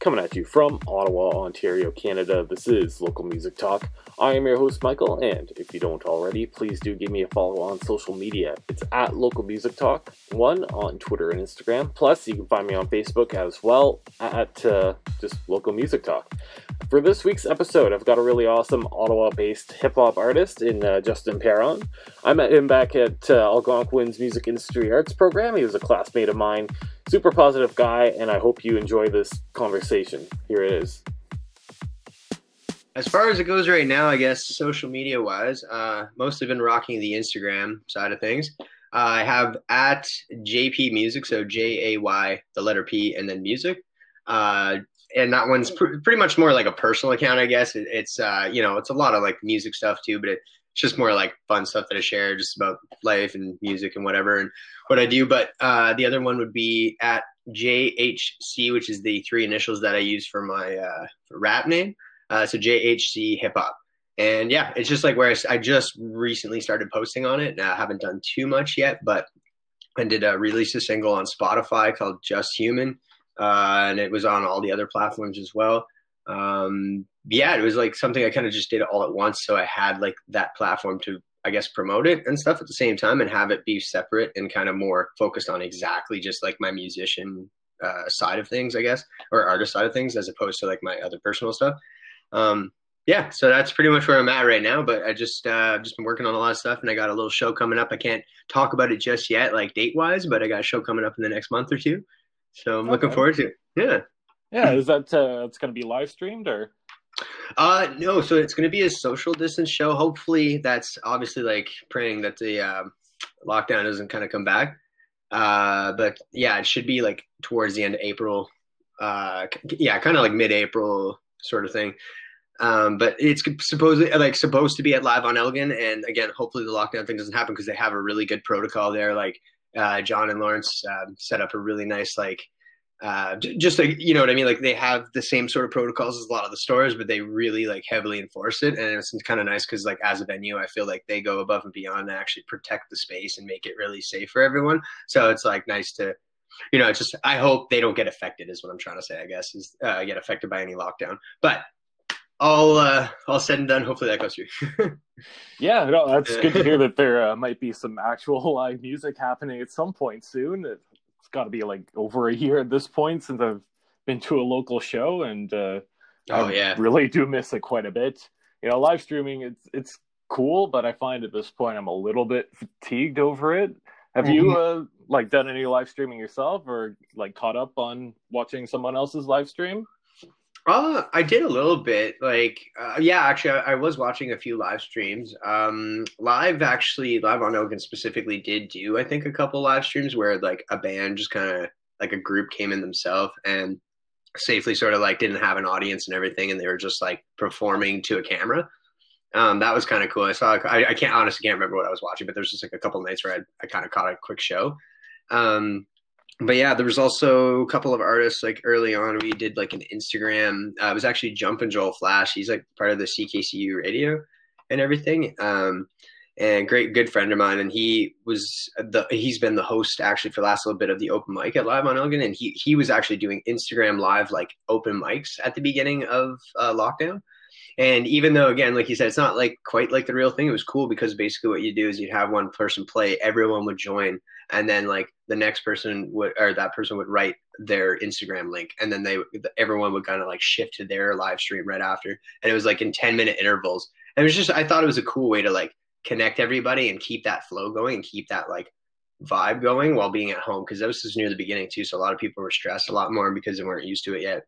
Coming at you from Ottawa, Ontario, Canada. This is Local Music Talk. I am your host, Michael, and if you don't already, please do give me a follow on social media. It's at Local Music Talk, one on Twitter and Instagram. Plus, you can find me on Facebook as well at uh, just Local Music Talk. For this week's episode, I've got a really awesome Ottawa based hip hop artist in uh, Justin Perron. I met him back at uh, Algonquin's Music Industry Arts program. He was a classmate of mine, super positive guy, and I hope you enjoy this conversation. Here it is. As far as it goes right now, I guess social media wise, uh, mostly been rocking the Instagram side of things. Uh, I have at JP Music, so J A Y, the letter P, and then music. Uh, and that one's pr- pretty much more like a personal account, I guess. It, it's uh, you know, it's a lot of like music stuff too, but it, it's just more like fun stuff that I share, just about life and music and whatever and what I do. But uh, the other one would be at JHC, which is the three initials that I use for my uh, rap name. Uh, so JHC Hip Hop. And yeah, it's just like where I, I just recently started posting on it. I haven't done too much yet, but I did uh, release a single on Spotify called Just Human uh, and it was on all the other platforms as well. Um, yeah, it was like something I kind of just did all at once, so I had like that platform to, I guess, promote it and stuff at the same time, and have it be separate and kind of more focused on exactly just like my musician uh, side of things, I guess, or artist side of things, as opposed to like my other personal stuff. Um, yeah, so that's pretty much where I'm at right now. But I just uh, I've just been working on a lot of stuff, and I got a little show coming up. I can't talk about it just yet, like date wise, but I got a show coming up in the next month or two. So I'm okay. looking forward to it. Yeah. Yeah. Is that uh, it's going to be live streamed or? Uh no, so it's going to be a social distance show. Hopefully, that's obviously like praying that the uh, lockdown doesn't kind of come back. Uh, but yeah, it should be like towards the end of April. Uh, yeah, kind of like mid-April sort of thing. Um, but it's supposedly like supposed to be at Live on Elgin, and again, hopefully the lockdown thing doesn't happen because they have a really good protocol there. Like uh, John and Lawrence um, set up a really nice like uh, just like you know what I mean. Like they have the same sort of protocols as a lot of the stores, but they really like heavily enforce it, and it's kind of nice because like as a venue, I feel like they go above and beyond to actually protect the space and make it really safe for everyone. So it's like nice to, you know, it's just I hope they don't get affected is what I'm trying to say. I guess is uh, get affected by any lockdown, but all uh, all said and done, hopefully that goes through. yeah, no, that's good to hear that there uh, might be some actual live music happening at some point soon. Got to be like over a year at this point since I've been to a local show, and uh, oh I yeah, really do miss it quite a bit. You know, live streaming it's it's cool, but I find at this point I'm a little bit fatigued over it. Have mm-hmm. you uh, like done any live streaming yourself, or like caught up on watching someone else's live stream? Uh, I did a little bit. Like, uh, yeah, actually, I, I, was watching a few live streams. Um, live actually, live on Elgin specifically did do, I think, a couple live streams where like a band just kind of like a group came in themselves and safely sort of like didn't have an audience and everything, and they were just like performing to a camera. Um, that was kind of cool. I saw. I, I can't honestly can't remember what I was watching, but there's just like a couple nights where I, I kind of caught a quick show. Um, but yeah, there was also a couple of artists like early on. We did like an Instagram. Uh, it was actually Jumpin' Joel Flash. He's like part of the CKCU radio and everything. Um, and great good friend of mine. And he was the he's been the host actually for the last little bit of the open mic at Live on Elgin. And he he was actually doing Instagram live like open mics at the beginning of uh, lockdown. And even though, again, like you said, it's not like quite like the real thing. It was cool because basically what you do is you'd have one person play, everyone would join, and then like the next person would or that person would write their Instagram link, and then they everyone would kind of like shift to their live stream right after, and it was like in ten minute intervals. And it was just I thought it was a cool way to like connect everybody and keep that flow going and keep that like vibe going while being at home because that was just near the beginning too. So a lot of people were stressed a lot more because they weren't used to it yet.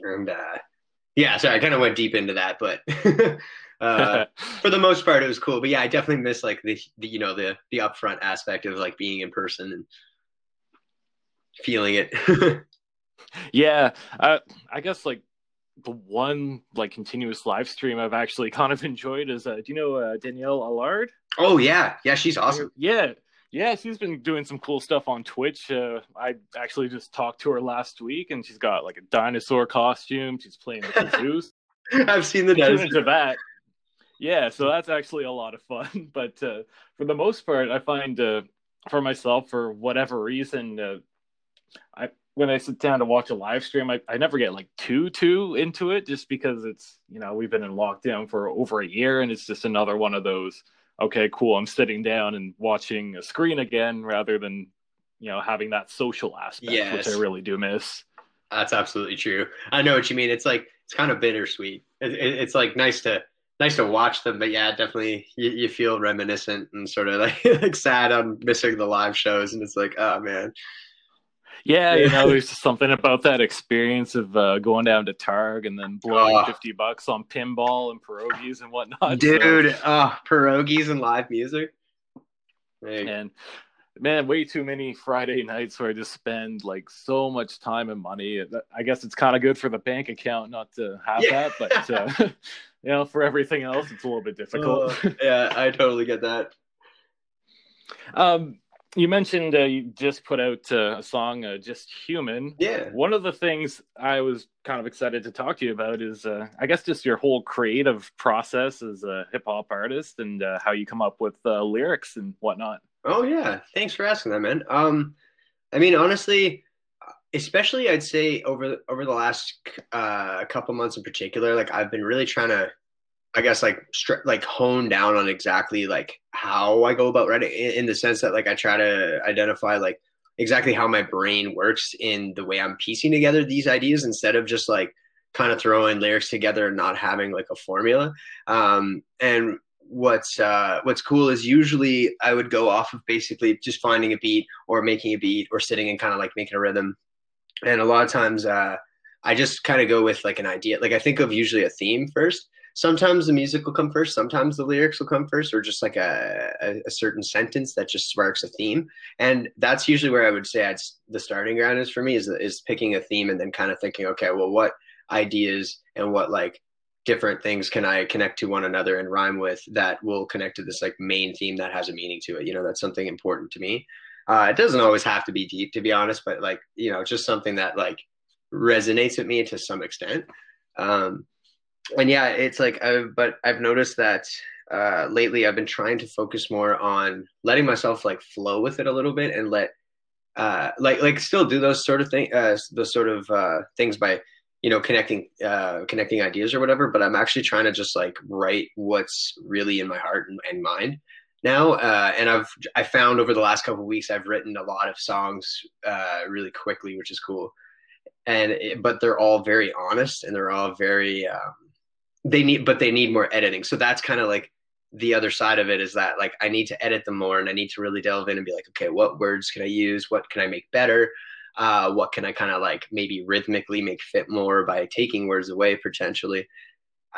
And uh, yeah, sorry, I kind of went deep into that, but uh, for the most part, it was cool. But yeah, I definitely miss like the, the you know the the upfront aspect of like being in person and feeling it. yeah, uh, I guess like the one like continuous live stream I've actually kind of enjoyed is uh, do you know uh, Danielle Allard? Oh yeah, yeah, she's awesome. Yeah, yeah, she's been doing some cool stuff on Twitch. Uh, I actually just talked to her last week, and she's got like a dinosaur costume. She's playing the kazoos. I've seen the dinosaur. Into that, yeah. So that's actually a lot of fun. But uh, for the most part, I find uh, for myself, for whatever reason, uh, I when I sit down to watch a live stream, I, I never get like too too into it just because it's you know we've been in lockdown for over a year and it's just another one of those okay cool I'm sitting down and watching a screen again rather than you know having that social aspect yes. which I really do miss. That's absolutely true. I know what you mean. It's like it's kind of bittersweet. It, it, it's like nice to nice to watch them, but yeah, definitely you, you feel reminiscent and sort of like like sad on missing the live shows, and it's like oh man yeah, you know, there's just something about that experience of uh, going down to Targ and then blowing oh. 50 bucks on pinball and pierogies and whatnot. Dude, so. oh, pierogies and live music. And man, way too many Friday nights where I just spend like so much time and money. I guess it's kind of good for the bank account not to have yeah. that, but uh, you know, for everything else, it's a little bit difficult. Uh, yeah, I totally get that. Um, you mentioned uh, you just put out uh, a song, uh, "Just Human." Yeah. One of the things I was kind of excited to talk to you about is, uh, I guess, just your whole creative process as a hip hop artist and uh, how you come up with uh, lyrics and whatnot. Oh yeah, thanks for asking that, man. Um, I mean, honestly, especially I'd say over over the last couple months in particular, like I've been really trying to I guess like like hone down on exactly like how I go about writing in, in, the sense that like I try to identify like exactly how my brain works in the way I'm piecing together these ideas instead of just like kind of throwing lyrics together and not having like a formula. Um, and what's uh, what's cool is usually I would go off of basically just finding a beat or making a beat or sitting and kind of like making a rhythm. And a lot of times uh, I just kind of go with like an idea. Like I think of usually a theme first sometimes the music will come first sometimes the lyrics will come first or just like a, a, a, certain sentence that just sparks a theme and that's usually where i would say it's the starting ground is for me is, is picking a theme and then kind of thinking okay well what ideas and what like different things can i connect to one another and rhyme with that will connect to this like main theme that has a meaning to it you know that's something important to me. Uh, it doesn't always have to be deep to be honest but like you know just something that like resonates with me to some extent. Um, and yeah, it's like, I've, uh, but I've noticed that uh, lately I've been trying to focus more on letting myself like flow with it a little bit and let, uh, like, like still do those sort of things, uh, those sort of uh, things by, you know, connecting, uh, connecting ideas or whatever. But I'm actually trying to just like write what's really in my heart and, and mind now. Uh, and I've I found over the last couple weeks I've written a lot of songs uh, really quickly, which is cool. And it, but they're all very honest and they're all very um, they need but they need more editing so that's kind of like the other side of it is that like i need to edit them more and i need to really delve in and be like okay what words can i use what can i make better uh, what can i kind of like maybe rhythmically make fit more by taking words away potentially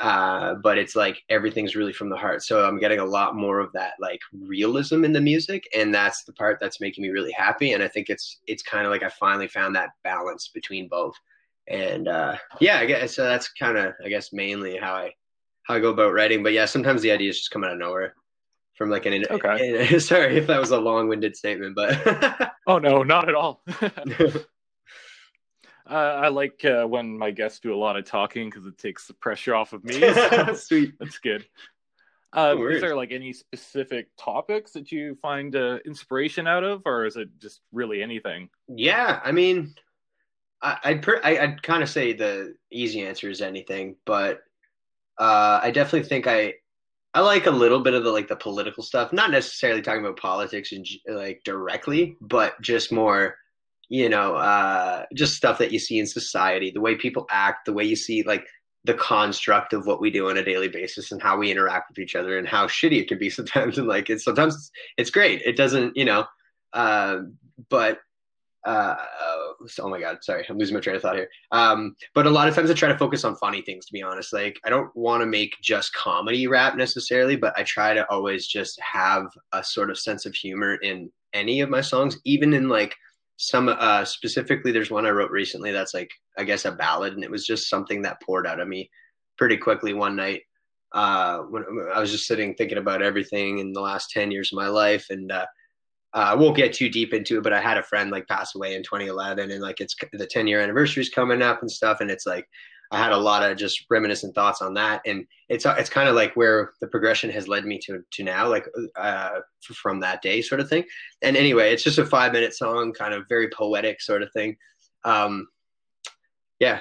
uh, but it's like everything's really from the heart so i'm getting a lot more of that like realism in the music and that's the part that's making me really happy and i think it's it's kind of like i finally found that balance between both and uh, yeah, I guess so. That's kind of, I guess, mainly how I how I go about writing. But yeah, sometimes the ideas just come out of nowhere from like an. Okay. sorry if that was a long-winded statement, but. oh no, not at all. Uh, I like uh, when my guests do a lot of talking because it takes the pressure off of me. So Sweet, that's good. Uh, no is there like any specific topics that you find uh, inspiration out of, or is it just really anything? Yeah, I mean, I, I'd per, I, would kind of say the easy answer is anything, but uh, I definitely think I I like a little bit of the like the political stuff. Not necessarily talking about politics and like directly, but just more, you know, uh, just stuff that you see in society, the way people act, the way you see like the construct of what we do on a daily basis and how we interact with each other and how shitty it can be sometimes. And like it's sometimes it's, great. It doesn't, you know, uh, but uh, oh my god, sorry, I'm losing my train of thought here. Um, but a lot of times I try to focus on funny things. To be honest, like I don't want to make just comedy rap necessarily, but I try to always just have a sort of sense of humor in any of my songs, even in like some uh specifically there's one i wrote recently that's like i guess a ballad and it was just something that poured out of me pretty quickly one night uh when i was just sitting thinking about everything in the last 10 years of my life and uh uh, I won't get too deep into it, but I had a friend like pass away in 2011, and like it's the 10 year anniversary is coming up and stuff, and it's like I had a lot of just reminiscent thoughts on that, and it's it's kind of like where the progression has led me to to now, like uh, from that day, sort of thing. And anyway, it's just a five minute song, kind of very poetic sort of thing. Um, yeah,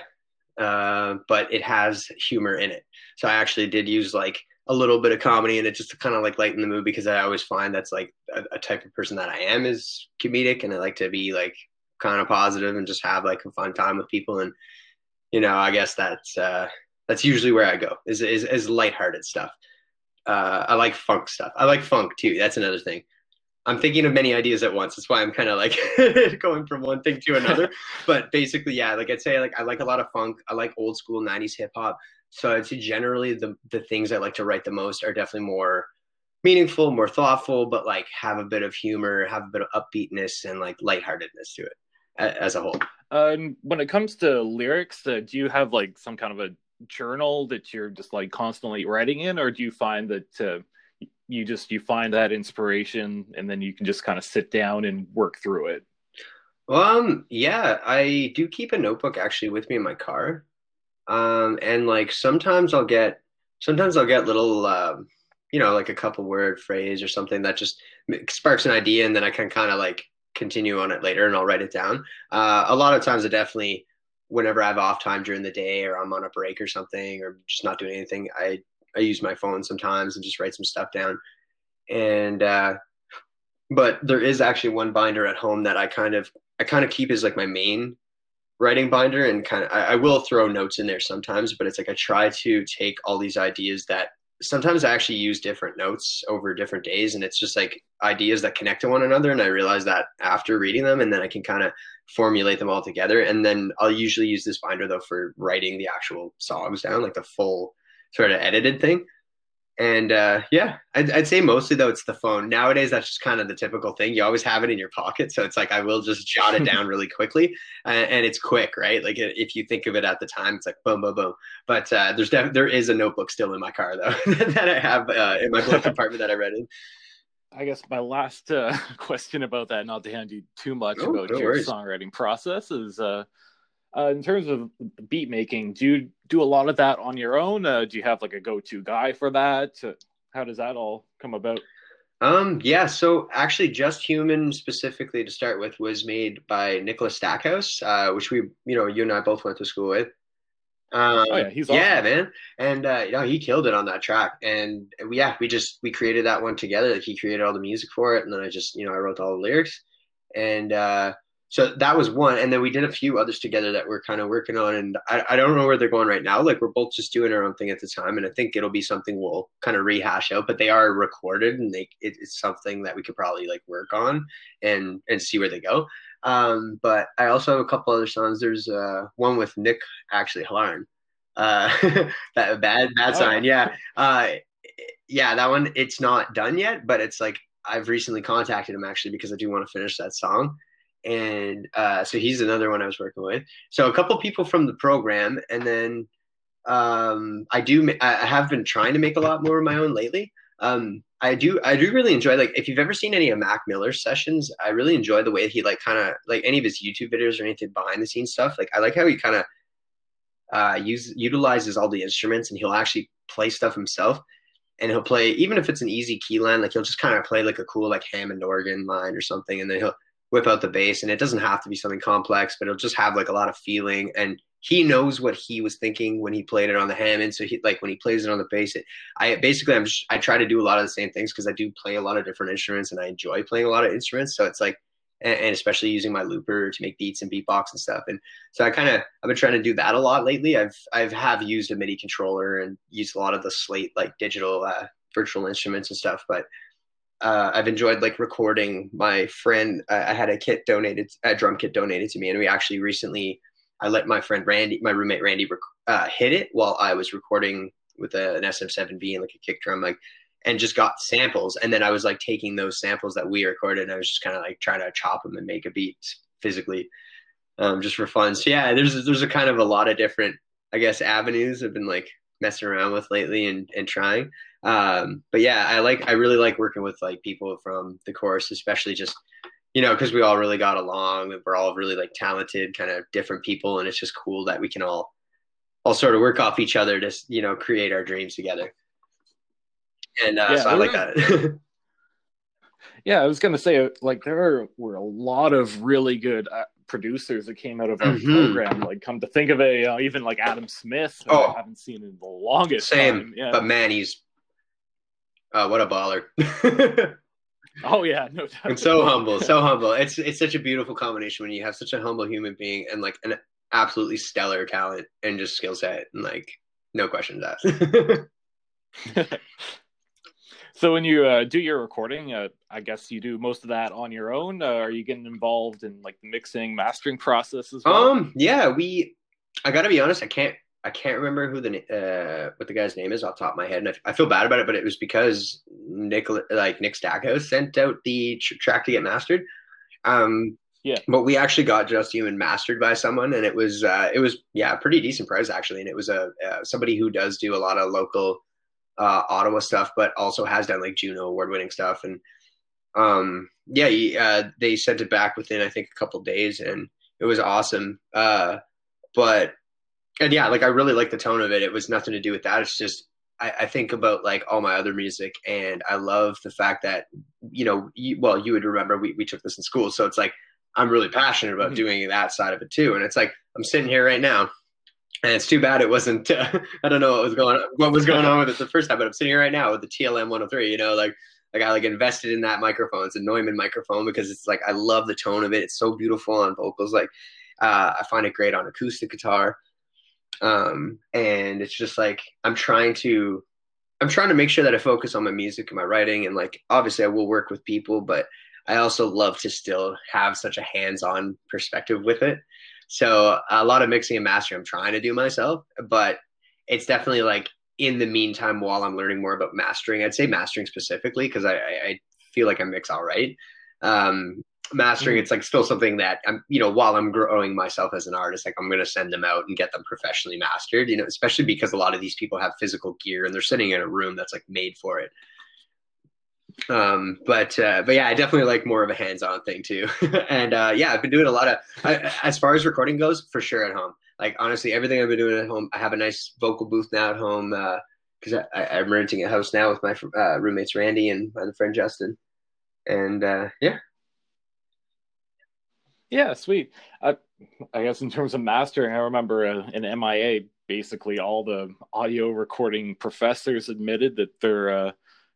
uh, but it has humor in it. So I actually did use like a little bit of comedy in it just to kind of like lighten the mood because I always find that's like a, a, type of person that I am is comedic and I like to be like kind of positive and just have like a fun time with people and you know I guess that's uh, that's usually where I go is is, is lighthearted stuff. Uh, I like funk stuff. I like funk too. That's another thing. I'm thinking of many ideas at once. That's why I'm kind of like going from one thing to another. but basically, yeah, like I'd say, like I like a lot of funk. I like old school '90s hip hop. So I'd say generally the the things I like to write the most are definitely more meaningful, more thoughtful, but like have a bit of humor, have a bit of upbeatness, and like lightheartedness to it as a whole. Um, when it comes to lyrics, uh, do you have like some kind of a journal that you're just like constantly writing in, or do you find that uh, you just you find that inspiration and then you can just kind of sit down and work through it um yeah i do keep a notebook actually with me in my car um and like sometimes i'll get sometimes i'll get little um you know like a couple word phrase or something that just sparks an idea and then i can kind of like continue on it later and i'll write it down uh, a lot of times i definitely whenever i have off time during the day or i'm on a break or something or just not doing anything i I use my phone sometimes and just write some stuff down. And uh, but there is actually one binder at home that I kind of I kind of keep as like my main writing binder and kind of I, I, will throw notes in there sometimes, but it's like I try to take all these ideas that sometimes I actually use different notes over different days and it's just like ideas that connect to one another and I realize that after reading them and then I can kind of formulate them all together and then I'll usually use this binder though for writing the actual songs down like the full sort of edited thing. And uh, yeah, I'd, I'd, say mostly though it's the phone. Nowadays, that's just kind of the typical thing. You always have it in your pocket, so it's like I will just jot it down really quickly, and, and, it's quick, right? Like if you think of it at the time, it's like boom, boom, boom. But uh, there's def- there is a notebook still in my car though that I have uh, in my glove compartment that I read in. I guess my last uh, question about that, not to hand you too much oh, about no your worries. songwriting process, is uh, uh, in terms of beat making, do you do a lot of that on your own? Uh, do you have like a go-to guy for that? How does that all come about? Um, yeah, so actually, Just Human specifically to start with was made by Nicholas Stackhouse, uh, which we, you know, you and I both went to school with. Um, oh yeah, he's awesome. yeah, man, and uh, you know he killed it on that track. And we, yeah, we just we created that one together. Like he created all the music for it, and then I just you know I wrote all the lyrics. And uh, so that was one and then we did a few others together that we're kind of working on and I, I don't know where they're going right now like we're both just doing our own thing at the time and i think it'll be something we'll kind of rehash out but they are recorded and they it, it's something that we could probably like work on and and see where they go um but i also have a couple other songs there's uh one with nick actually Halarn. uh that bad bad oh. sign yeah uh yeah that one it's not done yet but it's like I've recently contacted him actually because I do want to finish that song and uh, so he's another one I was working with. So a couple people from the program, and then um, I do I have been trying to make a lot more of my own lately. Um, I do I do really enjoy like if you've ever seen any of Mac Miller's sessions, I really enjoy the way he like kind of like any of his YouTube videos or anything behind the scenes stuff. Like I like how he kind of uh, use utilizes all the instruments and he'll actually play stuff himself. And he'll play even if it's an easy key line, like he'll just kind of play like a cool like Hammond organ line or something, and then he'll whip out the bass and it doesn't have to be something complex but it'll just have like a lot of feeling and he knows what he was thinking when he played it on the Hammond so he like when he plays it on the bass it I basically I'm just, I try to do a lot of the same things because I do play a lot of different instruments and I enjoy playing a lot of instruments so it's like and, especially using my looper to make beats and beatbox and stuff and so I kind of I've been trying to do that a lot lately. I've I've have used a MIDI controller and used a lot of the slate like digital uh, virtual instruments and stuff but uh, I've enjoyed like recording. My friend, I had a kit donated, a drum kit donated to me, and we actually recently, I let my friend Randy, my roommate Randy, rec- uh, hit it while I was recording with a, an SM7B and like a kick drum, like, and just got samples. And then I was like taking those samples that we recorded, and I was just kind of like trying to chop them and make a beat physically, um, just for fun. So yeah, there's there's a kind of a lot of different, I guess, avenues I've been like messing around with lately and and trying um, but yeah, I like I really like working with like people from the course, especially just you know because we all really got along. and We're all really like talented, kind of different people, and it's just cool that we can all all sort of work off each other to you know create our dreams together. And uh, yeah, so I like that. yeah, I was gonna say like there were a lot of really good uh, producers that came out of our mm-hmm. program. Like, come to think of it, you know, even like Adam Smith, oh, I haven't seen in the longest same. Time. Yeah. But man, he's uh, what a baller. oh yeah, no doubt. And so humble, so humble. It's it's such a beautiful combination when you have such a humble human being and like an absolutely stellar talent and just skill set and like no questions asked. so when you uh, do your recording, uh, I guess you do most of that on your own. Uh, are you getting involved in like the mixing, mastering process as well? Um, yeah, we. I got to be honest, I can't. I can't remember who the uh, what the guy's name is off the top of my head, and I, I feel bad about it. But it was because Nick, like Nick Stackhouse, sent out the tr- track to get mastered. Um, yeah. But we actually got Just Human mastered by someone, and it was uh, it was yeah, pretty decent price actually, and it was a uh, somebody who does do a lot of local uh, Ottawa stuff, but also has done like Juno award winning stuff, and um, yeah, he, uh, they sent it back within I think a couple days, and it was awesome. Uh, but and yeah, like I really like the tone of it. It was nothing to do with that. It's just I, I, think about like all my other music, and I love the fact that you know, you, well, you would remember we we took this in school, so it's like I'm really passionate about mm-hmm. doing that side of it too. And it's like I'm sitting here right now, and it's too bad it wasn't. Uh, I don't know what was going on, what was going on with it the first time, but I'm sitting here right now with the TLM 103. You know, like like I like invested in that microphone. It's a Neumann microphone because it's like I love the tone of it. It's so beautiful on vocals. Like uh, I find it great on acoustic guitar. Um, and it's just like I'm trying to I'm trying to make sure that I focus on my music and my writing and like obviously I will work with people, but I also love to still have such a hands-on perspective with it. So a lot of mixing and mastering I'm trying to do myself, but it's definitely like in the meantime while I'm learning more about mastering, I'd say mastering specifically because I, I, feel like I mix all right. Um, mastering, mm-hmm. it's like still something that I'm, you know, while I'm growing myself as an artist, like I'm going to send them out and get them professionally mastered, you know, especially because a lot of these people have physical gear and they're sitting in a room that's like made for it. Um, but uh, but yeah, I definitely like more of a hands-on thing too. and uh, yeah, I've been doing a lot of I, as far as recording goes, for sure at home. Like honestly, everything I've been doing at home. I have a nice vocal booth now at home because uh, I, am renting a house now with my uh, roommates Randy and my friend Justin. And uh, yeah, yeah, sweet. I, I guess in terms of mastering, I remember uh, in MIA, basically all the audio recording professors admitted that they're uh,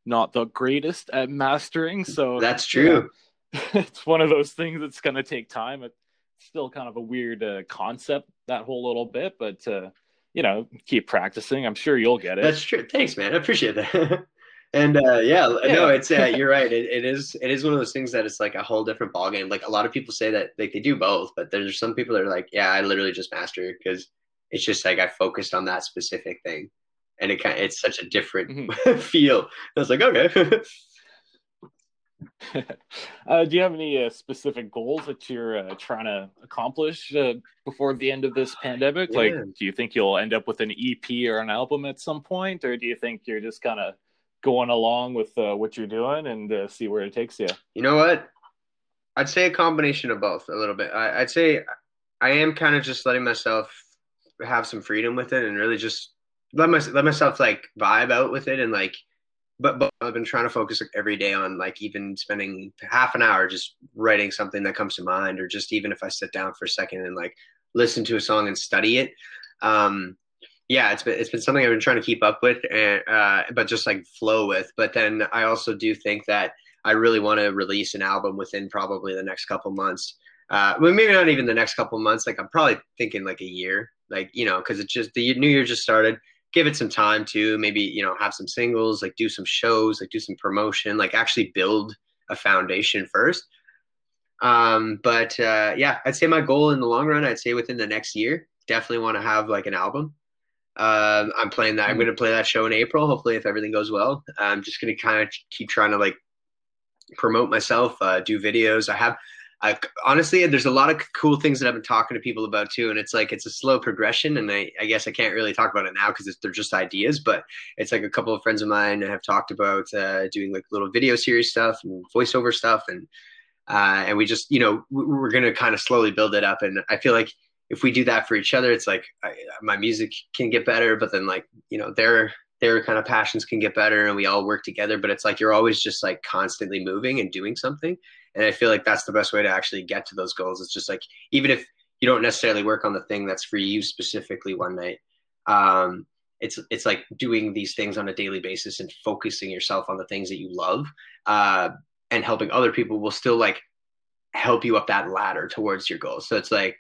not the greatest at mastering. So that's true. Yeah, it's one of those things that's going to take time. It's still kind of a weird uh, concept that whole little bit, but uh, you know, keep practicing. I'm sure you'll get it. That's true. Thanks, man. I appreciate that. and uh, yeah, no, it's uh, you're right. It, it is it is one of those things that it's like a whole different ballgame. Like a lot of people say that like they do both, but there's some people that are like, yeah, I literally just master because it's just like I focused on that specific thing and it kind of, it's such a different mm-hmm. feel. I was like, okay. uh, do you have any uh, specific goals that you're uh, trying to accomplish uh, before the end of this pandemic? Yeah. Like, do you think you'll end up with an EP or an album at some point, or do you think you're just kind of going along with uh, what you're doing and uh, see where it takes you? You know what? I'd say a combination of both a little bit. I, I'd say I am kind of just letting myself have some freedom with it and really just let my let myself like vibe out with it and like but, but I've been trying to focus like, every day on like even spending half an hour just writing something that comes to mind or just even if I sit down for a second and like listen to a song and study it. Um, yeah, it's been it's been something I've been trying to keep up with and uh, but just like flow with. But then I also do think that I really want to release an album within probably the next couple months. Uh, well, maybe not even the next couple months. Like I'm probably thinking like a year. Like you know, because it's just the new year just started give it some time to maybe you know have some singles like do some shows like do some promotion like actually build a foundation first um but uh yeah i'd say my goal in the long run i'd say within the next year definitely want to have like an album uh, i'm playing that i'm going to play that show in april hopefully if everything goes well i'm just going to kind of keep trying to like promote myself uh, do videos i have I, honestly, there's a lot of cool things that I've been talking to people about too, and it's like it's a slow progression, and I, I guess I can't really talk about it now because they're just ideas. But it's like a couple of friends of mine have talked about uh, doing like little video series stuff and voiceover stuff, and uh, and we just you know we're gonna kind of slowly build it up, and I feel like if we do that for each other, it's like I, my music can get better, but then like you know their their kind of passions can get better, and we all work together. But it's like you're always just like constantly moving and doing something And I feel like that's the best way to actually get to those goals. It's just like even if you don't necessarily work on the thing that's for you specifically one night, um, it's it's like doing these things on a daily basis and focusing yourself on the things that you love uh, and helping other people will still like help you up that ladder towards your goals. So it's like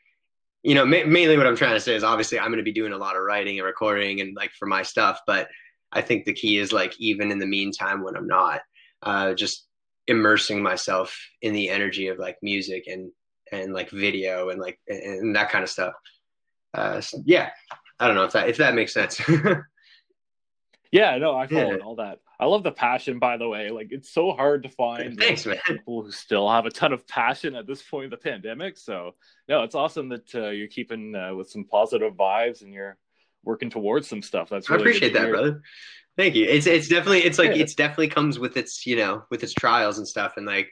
you know, ma- mainly what I'm trying to say is obviously I'm going to be doing a lot of writing and recording and like for my stuff, but I think the key is like even in the meantime when I'm not, uh, just immersing myself in the energy of like music and and like video and like and that kind of stuff. Uh, so, yeah, I don't know if that if that makes sense. yeah, no, I follow yeah. all that. I love the passion, by the way. Like it's so hard to find Thanks, man. people who still have a ton of passion at this point in the pandemic. So no, it's awesome that uh, you're keeping uh, with some positive vibes and you're working towards some stuff. That's really I appreciate that, brother. Thank you. It's it's definitely it's like yeah. it's definitely comes with its you know with its trials and stuff and like.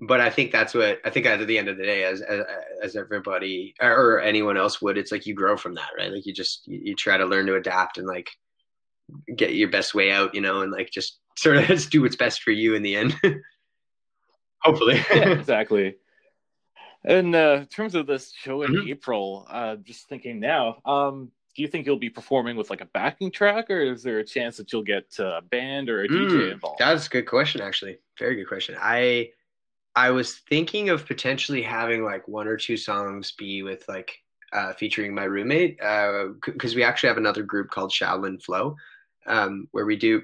But I think that's what I think at the end of the day, as as, as everybody or anyone else would, it's like you grow from that, right? Like you just you, you try to learn to adapt and like get your best way out, you know, and like just sort of just do what's best for you in the end. Hopefully. yeah, exactly. And uh, in terms of this show in mm-hmm. April, uh, just thinking now, um, do you think you'll be performing with like a backing track, or is there a chance that you'll get a band or a DJ mm, involved? That's a good question, actually. Very good question. I I was thinking of potentially having like one or two songs be with like uh, featuring my roommate because uh, we actually have another group called Shaolin Flow um, where we do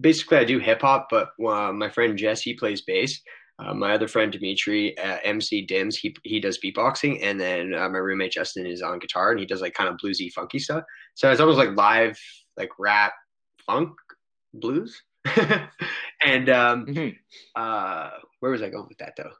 basically I do hip hop, but uh, my friend Jesse plays bass. Uh, my other friend Dimitri, uh, MC Dims, he he does beatboxing, and then uh, my roommate Justin is on guitar, and he does like kind of bluesy, funky stuff. So it's almost like live, like rap, funk, blues. and um, mm-hmm. Uh, where was I going with that though?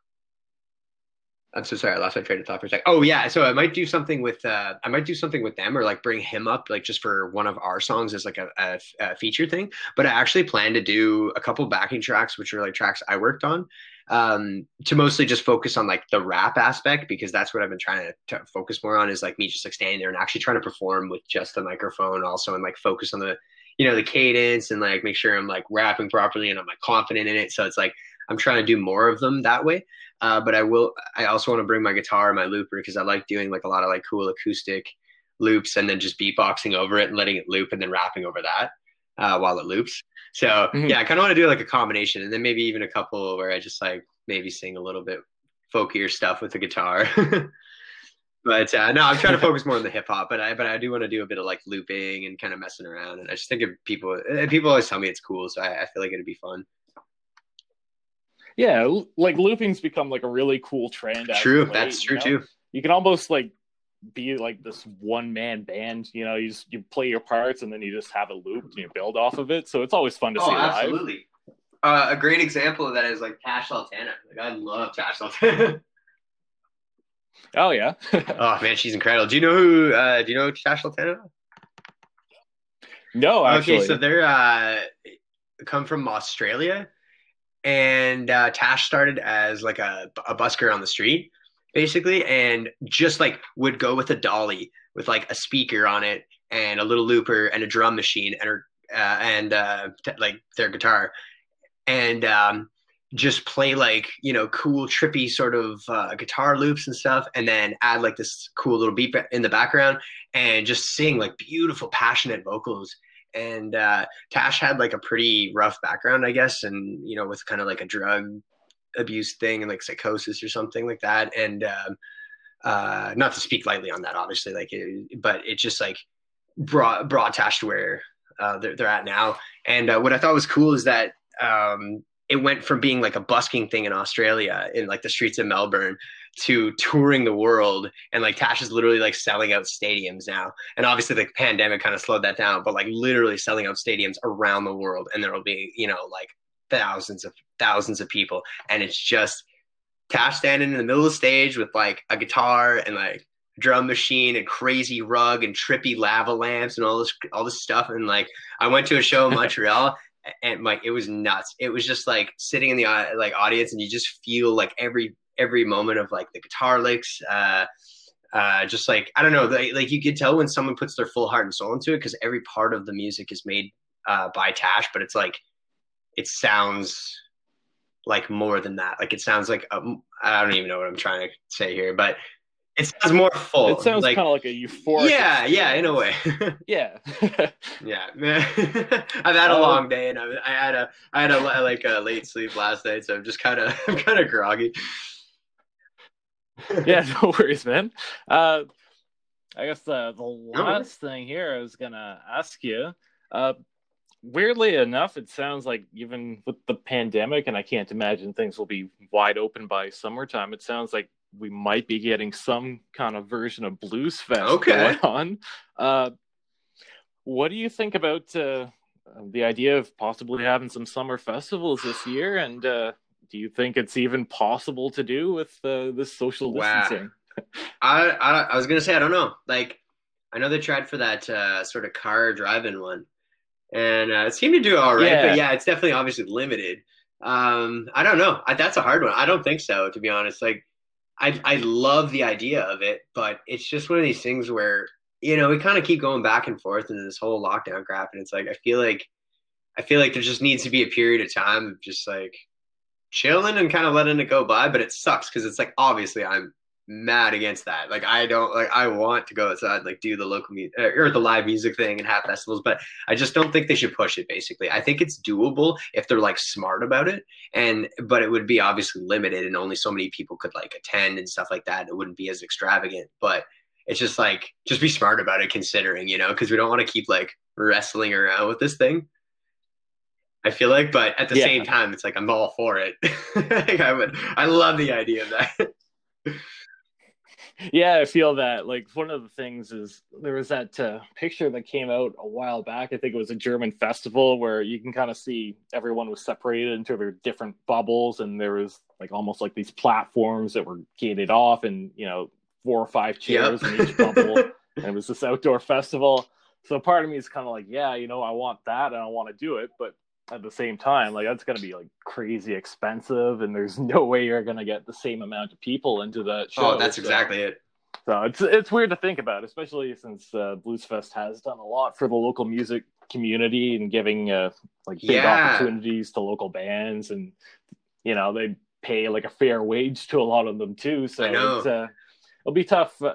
I'm so sorry, I lost my train of thought for a second. Oh yeah, so I might do something with uh, I might do something with them or like bring him up like just for one of our songs as like a, a, a feature thing. But I actually plan to do a couple backing tracks, which are like tracks I worked on, um, to mostly just focus on like the rap aspect because that's what I've been trying to, to focus more on is like me just like standing there and actually trying to perform with just the microphone also and like focus on the you know the cadence and like make sure I'm like rapping properly and I'm like confident in it. So it's like I'm trying to do more of them that way. Uh, but I will. I also want to bring my guitar, and my looper, because I like doing like a lot of like cool acoustic loops and then just beatboxing over it and letting it loop and then rapping over that uh, while it loops. So mm-hmm. yeah, I kind of want to do like a combination and then maybe even a couple where I just like maybe sing a little bit folkier stuff with the guitar. but uh, no, I'm trying to focus more on the hip hop. But I but I do want to do a bit of like looping and kind of messing around. And I just think of people people always tell me it's cool, so I, I feel like it'd be fun yeah, like looping's become like a really cool trend. True, late, that's true you know? too. You can almost like be like this one man band. You know, you just, you play your parts and then you just have a loop and you build off of it. So it's always fun to oh, see live. Absolutely. Uh, a great example of that is like Tash Sultana. Like I love Tash Sultana. oh yeah. oh man, she's incredible. Do you know who? Uh, do you know Tash Sultana? No, actually. Okay, so they're uh, come from Australia and uh, Tash started as like a, a busker on the street, basically, and just like would go with a dolly with like a speaker on it and a little looper and a drum machine and her uh, and uh, t- like their guitar, and um, just play like you know cool trippy sort of uh, guitar loops and stuff, and then add like this cool little beat in the background and just sing like beautiful passionate vocals and uh, Tash had like a pretty rough background, I guess, and you know, with kind of like a drug abuse thing and like psychosis or something like that. And um, uh, not to speak lightly on that, obviously, like, it, but it just like brought brought Tash to where uh, they're, they're at now. And uh, what I thought was cool is that um, it went from being like a busking thing in Australia in like the streets of Melbourne to touring the world and like Tash is literally like selling out stadiums now. And obviously the pandemic kind of slowed that down, but like literally selling out stadiums around the world and there will be, you know, like thousands of thousands of people and it's just Tash standing in the middle of the stage with like a guitar and like drum machine and crazy rug and trippy lava lamps and all this all this stuff and like I went to a show in Montreal and like it was nuts. It was just like sitting in the like audience and you just feel like every every moment of like the guitar licks. Uh, uh, just like I don't know, like, like you could tell when someone puts their full heart and soul into it because every part of the music is made uh, by Tash, but it's like it sounds like more than that. Like it sounds like I don't even know what I'm trying to say here, but it sounds more full. It sounds like, kind of like a euphoric. Yeah, yeah, in a way. yeah. yeah, man. I've had a um, long day, and I, I had a I had a like a late sleep last night, so I'm just kind of I'm kind of groggy. Yeah, no worries, man. Uh, I guess the the last thing here I was gonna ask you. Uh, weirdly enough, it sounds like even with the pandemic, and I can't imagine things will be wide open by summertime. It sounds like we might be getting some kind of version of Blues Fest okay. going on. Uh, what do you think about uh, the idea of possibly having some summer festivals this year? And uh, do you think it's even possible to do with uh, this social distancing? Wow. I, I, I was gonna say I don't know. Like I know they tried for that uh, sort of car driving one, and uh, it seemed to do all right. Yeah. But yeah, it's definitely obviously limited. Um, I don't know. I, that's a hard one. I don't think so, to be honest. Like I I love the idea of it, but it's just one of these things where you know we kind of keep going back and forth into this whole lockdown crap, and it's like I feel like I feel like there just needs to be a period of time of just like chilling and kind of letting it go by. But it sucks because it's like obviously I'm mad against that. Like I don't like I want to go outside like do the local music uh, or the live music thing and have festivals, but I just don't think they should push it basically. I think it's doable if they're like smart about it and but it would be obviously limited and only so many people could like attend and stuff like that. It wouldn't be as extravagant, but it's just like just be smart about it considering, you know, because we don't want to keep like wrestling around with this thing. I feel like, but at the yeah. same time, it's like I'm all for it. like I would, I love the idea of that. yeah, I feel that. Like one of the things is there was that uh, picture that came out a while back. I think it was a German festival where you can kind of see everyone was separated into their different bubbles, and there was like almost like these platforms that were gated off, and you know four or five chairs yep. in each bubble. and it was this outdoor festival. So part of me is kind of like, yeah, you know, I want that and I want to do it, but at the same time, like that's gonna be like crazy expensive, and there's no way you're gonna get the same amount of people into that oh, show. Oh, that's so, exactly it. So it's it's weird to think about, especially since uh, Blues Fest has done a lot for the local music community and giving uh, like big yeah. opportunities to local bands, and you know they pay like a fair wage to a lot of them too. So it's, uh, it'll be tough uh,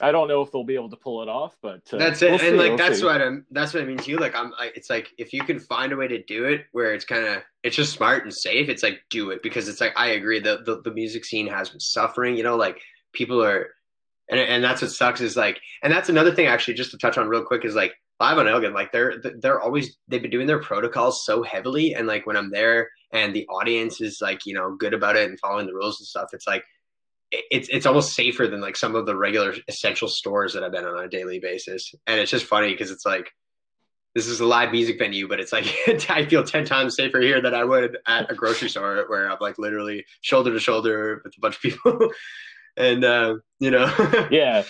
I don't know if they'll be able to pull it off, but uh, that's it. We'll and like we'll that's see. what I'm. That's what I mean to you. Like I'm. Like, it's like if you can find a way to do it where it's kind of it's just smart and safe. It's like do it because it's like I agree. The, the the music scene has been suffering. You know, like people are, and and that's what sucks is like, and that's another thing actually. Just to touch on real quick is like live on Elgin. Like they're they're always they've been doing their protocols so heavily, and like when I'm there and the audience is like you know good about it and following the rules and stuff, it's like it's it's almost safer than like some of the regular essential stores that I've been on a daily basis. And it's just funny because it's like this is a live music venue, but it's like I feel ten times safer here than I would at a grocery store where I'm like literally shoulder to shoulder with a bunch of people. and uh, you know, yeah.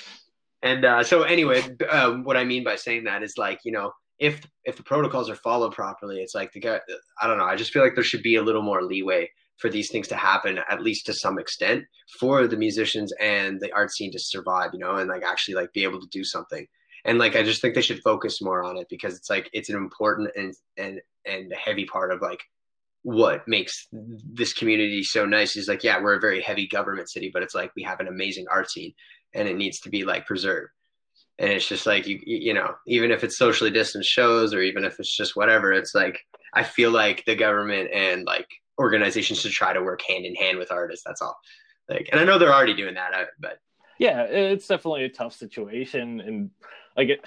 And uh, so anyway, um, what I mean by saying that is like you know if if the protocols are followed properly, it's like the guy. I don't know. I just feel like there should be a little more leeway for these things to happen at least to some extent for the musicians and the art scene to survive you know and like actually like be able to do something. And like i just think they should focus more on it because it's like it's an important and and and heavy part of like what makes this community so nice is like yeah we're a very heavy government city but it's like we have an amazing art scene and it needs to be like preserved. And it's just like you you know even if it's socially distanced shows or even if it's just whatever it's like i feel like the government and like organizations to try to work hand in hand with artists. That's all. Like, and I know they're already doing that, but yeah, it's definitely a tough situation, and like it.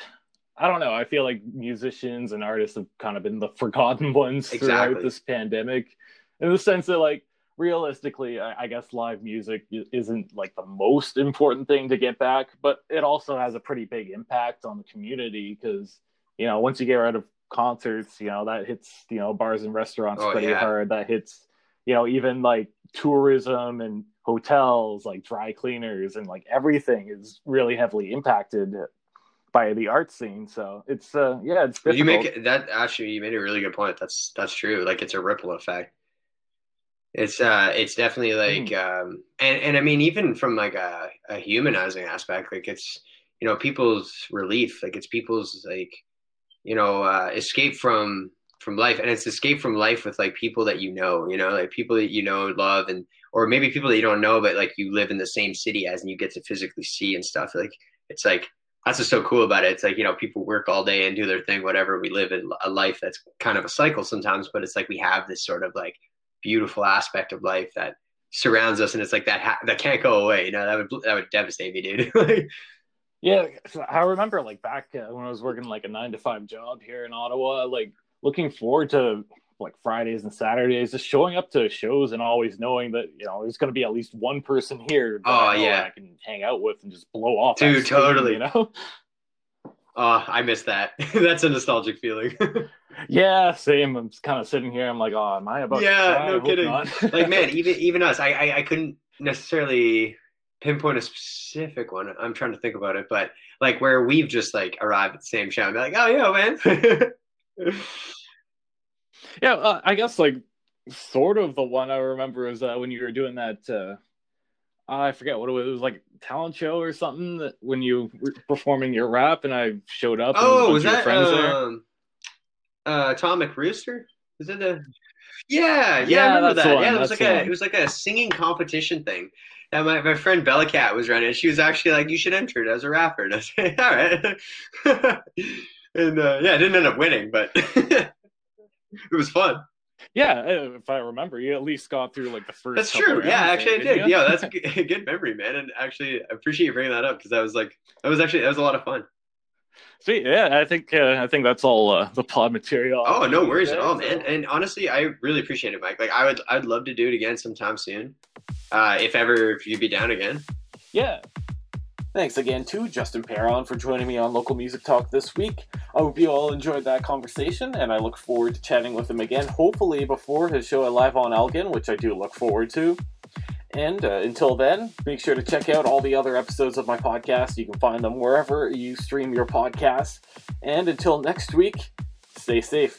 I don't know. I feel like musicians and artists have kind of been the forgotten ones exactly. throughout this pandemic, in the sense that like realistically, I, I, guess live music isn't like the most important thing to get back, but it also has a pretty big impact on the community because you know once you get rid of concerts, you know, that hits, you know, bars and restaurants oh, pretty yeah. hard. That hits, you know, even like tourism and hotels, like dry cleaners and like everything is really heavily impacted by the art scene. So it's uh yeah, it's difficult. You make that actually you made a really good point. That's that's true. Like it's a ripple effect. It's uh it's definitely like mm. um and, and I mean even from like a, a humanizing aspect, like it's you know, people's relief, like it's people's like you know, uh, escape from from life. And it's escape from life with like people that you know you know like people that you know and love and or maybe people that you don't know but like you live in the same city as and you get to physically see and stuff. Like it's like that's what's so cool about it. It's like you know people work all day and do their thing whatever. We live in a life that's kind of a cycle sometimes but it's like we have this sort of like beautiful aspect of life that surrounds us and it's like that ha- that can't go away you know? That would that would devastate me dude yeah i remember like back uh, when i was working like a nine to five job here in ottawa like looking forward to like Fridays and Saturdays, just showing up to shows and always knowing that you know there's going to be at least one person here. oh I yeah, I can hang out with and just blow off. Dude, totally. You know. Oh, I miss that. That's a nostalgic feeling. yeah, same. I'm kind of sitting here. I'm like, oh, am I about? Yeah, no kidding. like, man, even even us, I, I I couldn't necessarily pinpoint a specific one. I'm trying to think about it, but like where we've just like arrived at the same show and be like, oh yeah, man. yeah, uh, I guess like sort of the one I remember is uh, when you were doing that. Uh, I forget what it was. It was like talent show or something that when you were performing your rap and I showed up. Oh, was that um, uh, Atomic Rooster? Is it a? Yeah, yeah, yeah I remember that. Yeah, it was like a it was like a singing competition thing. And my, my friend Bellacat was running. She was actually like, "You should enter it as a rapper." And I said, "All right." and uh, yeah, I didn't end up winning, but it was fun. Yeah, uh, if I remember, you at least got through like the first. That's true. Yeah, actually, I did. Yeah, that's a good memory, man. And actually, I appreciate you bringing that up because I was like, that was actually that was a lot of fun. Sweet. Yeah, I think uh, I think that's all uh, the pod material. Oh, no worries at all, man. And honestly, I really appreciate it, Mike. Like, I would, I'd love to do it again sometime soon, uh, if ever if you'd be down again. Yeah, Thanks again to Justin Perron for joining me on Local Music Talk this week. I hope you all enjoyed that conversation, and I look forward to chatting with him again, hopefully before his show at Live on Elgin, which I do look forward to. And uh, until then, make sure to check out all the other episodes of my podcast. You can find them wherever you stream your podcasts. And until next week, stay safe.